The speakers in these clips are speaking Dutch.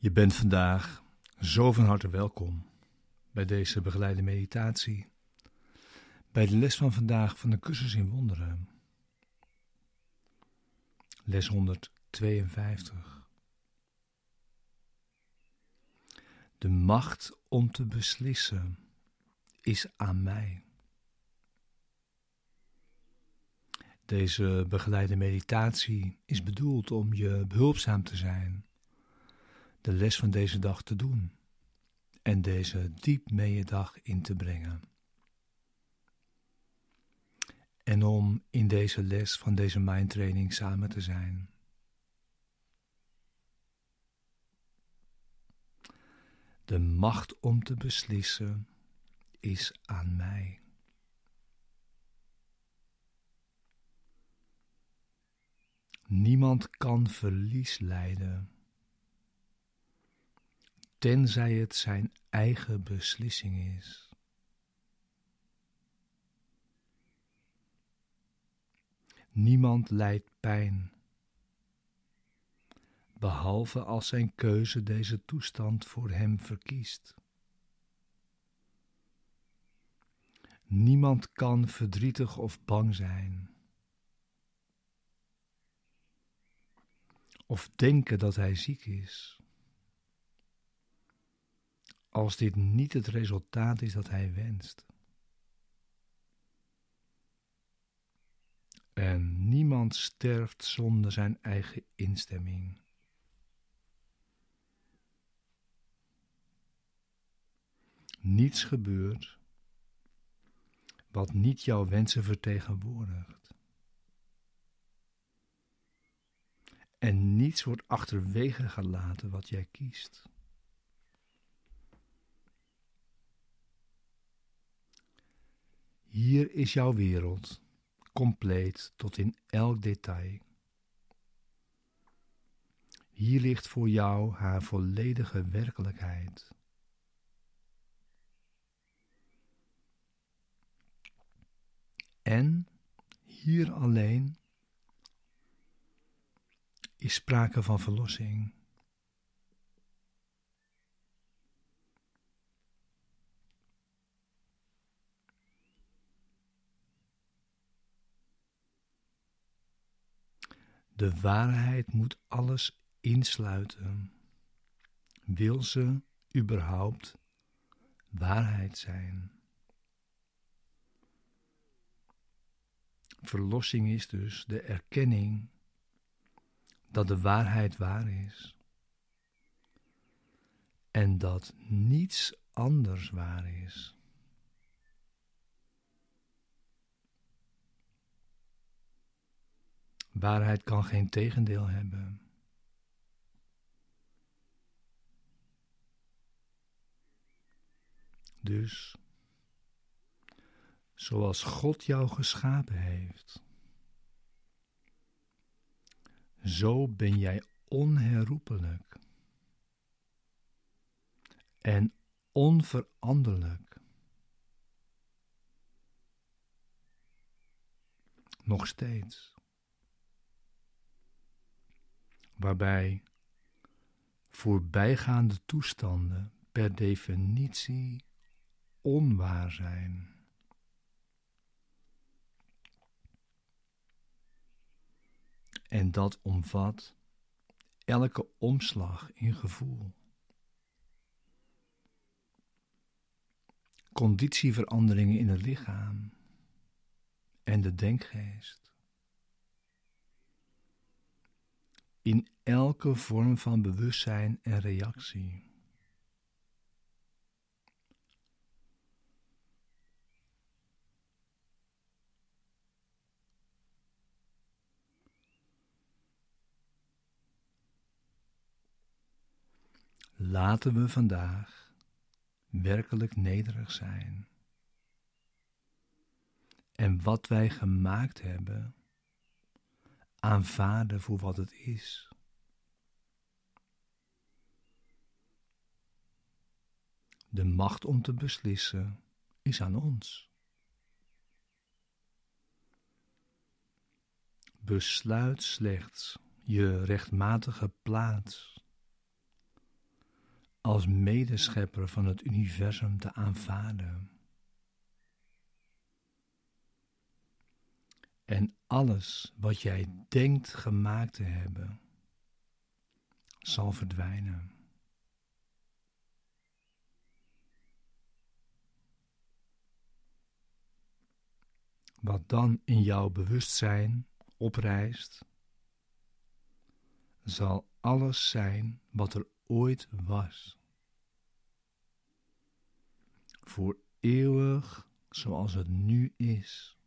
Je bent vandaag zo van harte welkom bij deze begeleide meditatie, bij de les van vandaag van de cursus in wonderen. Les 152. De macht om te beslissen is aan mij. Deze begeleide meditatie is bedoeld om je behulpzaam te zijn de les van deze dag te doen en deze diep mee je dag in te brengen. En om in deze les van deze mindtraining samen te zijn. De macht om te beslissen is aan mij. Niemand kan verlies lijden tenzij het zijn eigen beslissing is. Niemand lijdt pijn, behalve als zijn keuze deze toestand voor hem verkiest. Niemand kan verdrietig of bang zijn. Of denken dat hij ziek is als dit niet het resultaat is dat hij wenst. En niemand sterft zonder zijn eigen instemming. Niets gebeurt wat niet jouw wensen vertegenwoordigt. En niets wordt achterwege gelaten wat jij kiest. Hier is jouw wereld, compleet tot in elk detail. Hier ligt voor jou haar volledige werkelijkheid. En hier alleen is sprake van verlossing. De waarheid moet alles insluiten. Wil ze überhaupt waarheid zijn? Verlossing is dus de erkenning dat de waarheid waar is en dat niets anders waar is. Waarheid kan geen tegendeel hebben. Dus, zoals God jou geschapen heeft, zo ben jij onherroepelijk en onveranderlijk. Nog steeds waarbij voorbijgaande toestanden per definitie onwaar zijn. En dat omvat elke omslag in gevoel. Conditieveranderingen in het lichaam en de denkgeest. In elke vorm van bewustzijn en reactie. Laten we vandaag werkelijk nederig zijn. En wat wij gemaakt hebben, aanvaarden voor wat het is. De macht om te beslissen is aan ons. Besluit slechts je rechtmatige plaats als medeschepper van het universum te aanvaarden. En alles wat jij denkt gemaakt te hebben, zal verdwijnen. Wat dan in jouw bewustzijn oprijst, zal alles zijn wat er ooit was. Voor eeuwig zoals het nu is.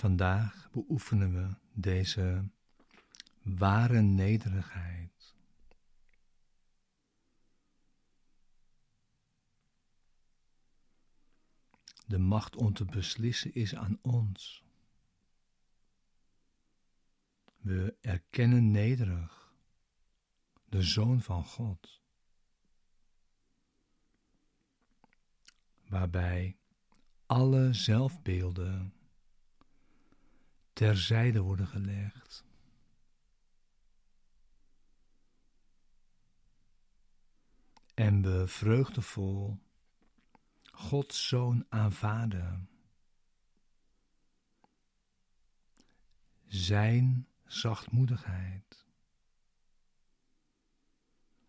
Vandaag beoefenen we deze ware nederigheid. De macht om te beslissen is aan ons. We erkennen nederig de Zoon van God, waarbij alle zelfbeelden terzijde worden gelegd. En we vreugdevol Gods Zoon aanvaarden. Zijn zachtmoedigheid.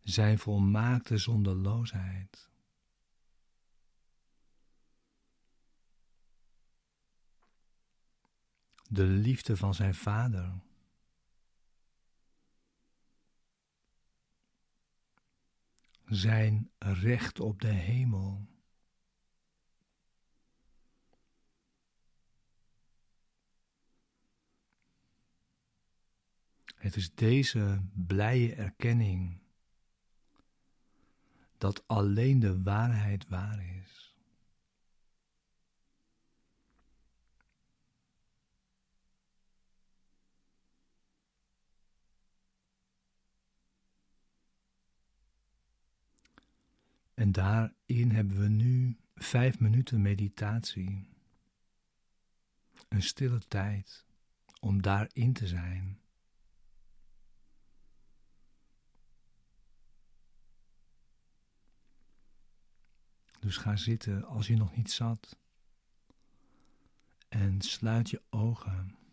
Zijn volmaakte zonderloosheid. De liefde van zijn vader. Zijn recht op de hemel. Het is deze blije erkenning dat alleen de waarheid waar is. En daarin hebben we nu vijf minuten meditatie. Een stille tijd om daarin te zijn. Dus ga zitten als je nog niet zat. En sluit je ogen.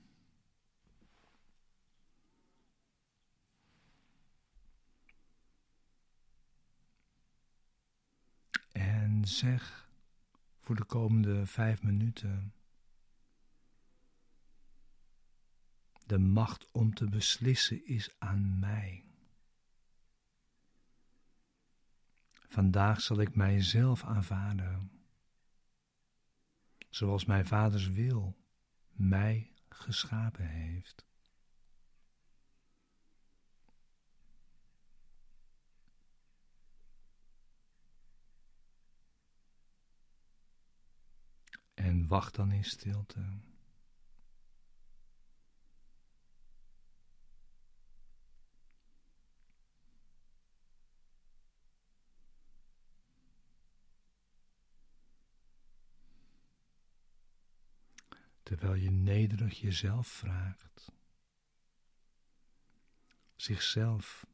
Zeg voor de komende vijf minuten. De macht om te beslissen is aan mij. Vandaag zal ik mijzelf aanvaarden, zoals mijn vaders wil mij geschapen heeft. En wacht dan in stilte. Terwijl je nederig jezelf vraagt, zichzelf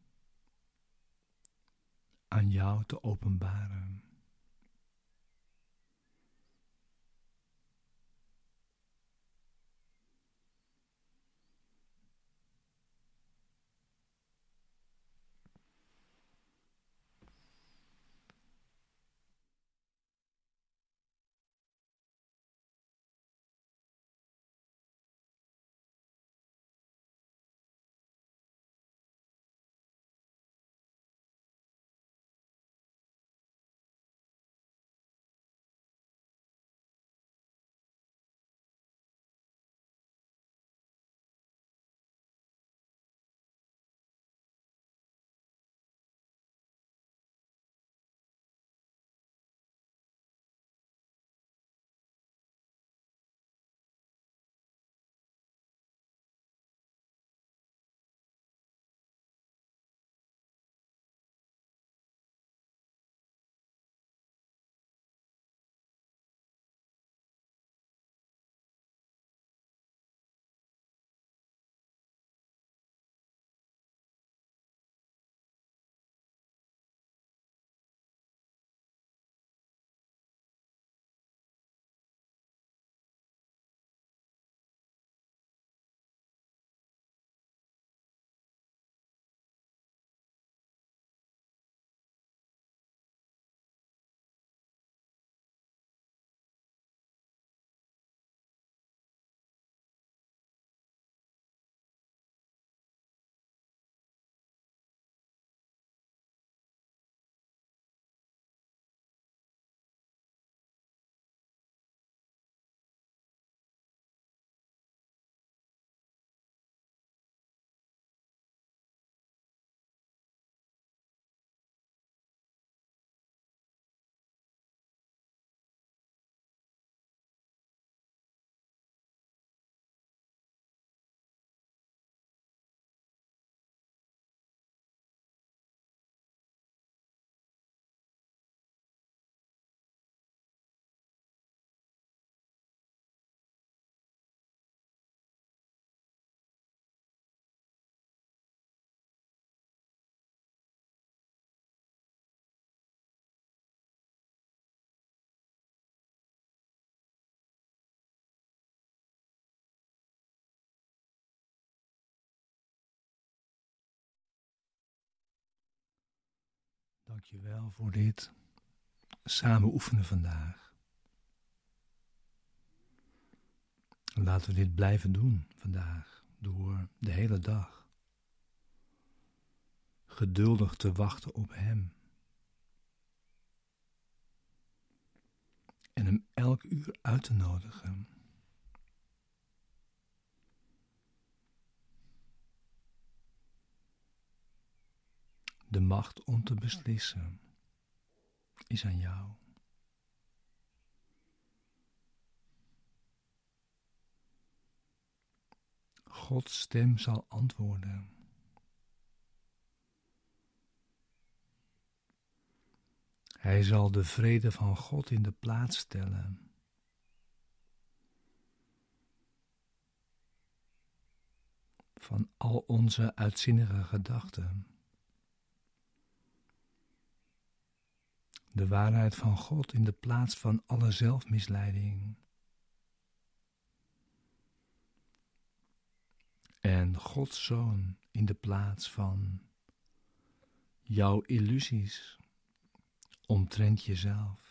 aan jou te openbaren. Dank je wel voor dit samen oefenen vandaag. Laten we dit blijven doen vandaag, door de hele dag. Geduldig te wachten op Hem. En Hem elk uur uit te nodigen. De macht om te beslissen is aan jou. Gods stem zal antwoorden. Hij zal de vrede van God in de plaats stellen. Van al onze uitzinnige gedachten. De waarheid van God in de plaats van alle zelfmisleiding. En Gods Zoon in de plaats van jouw illusies omtrent jezelf.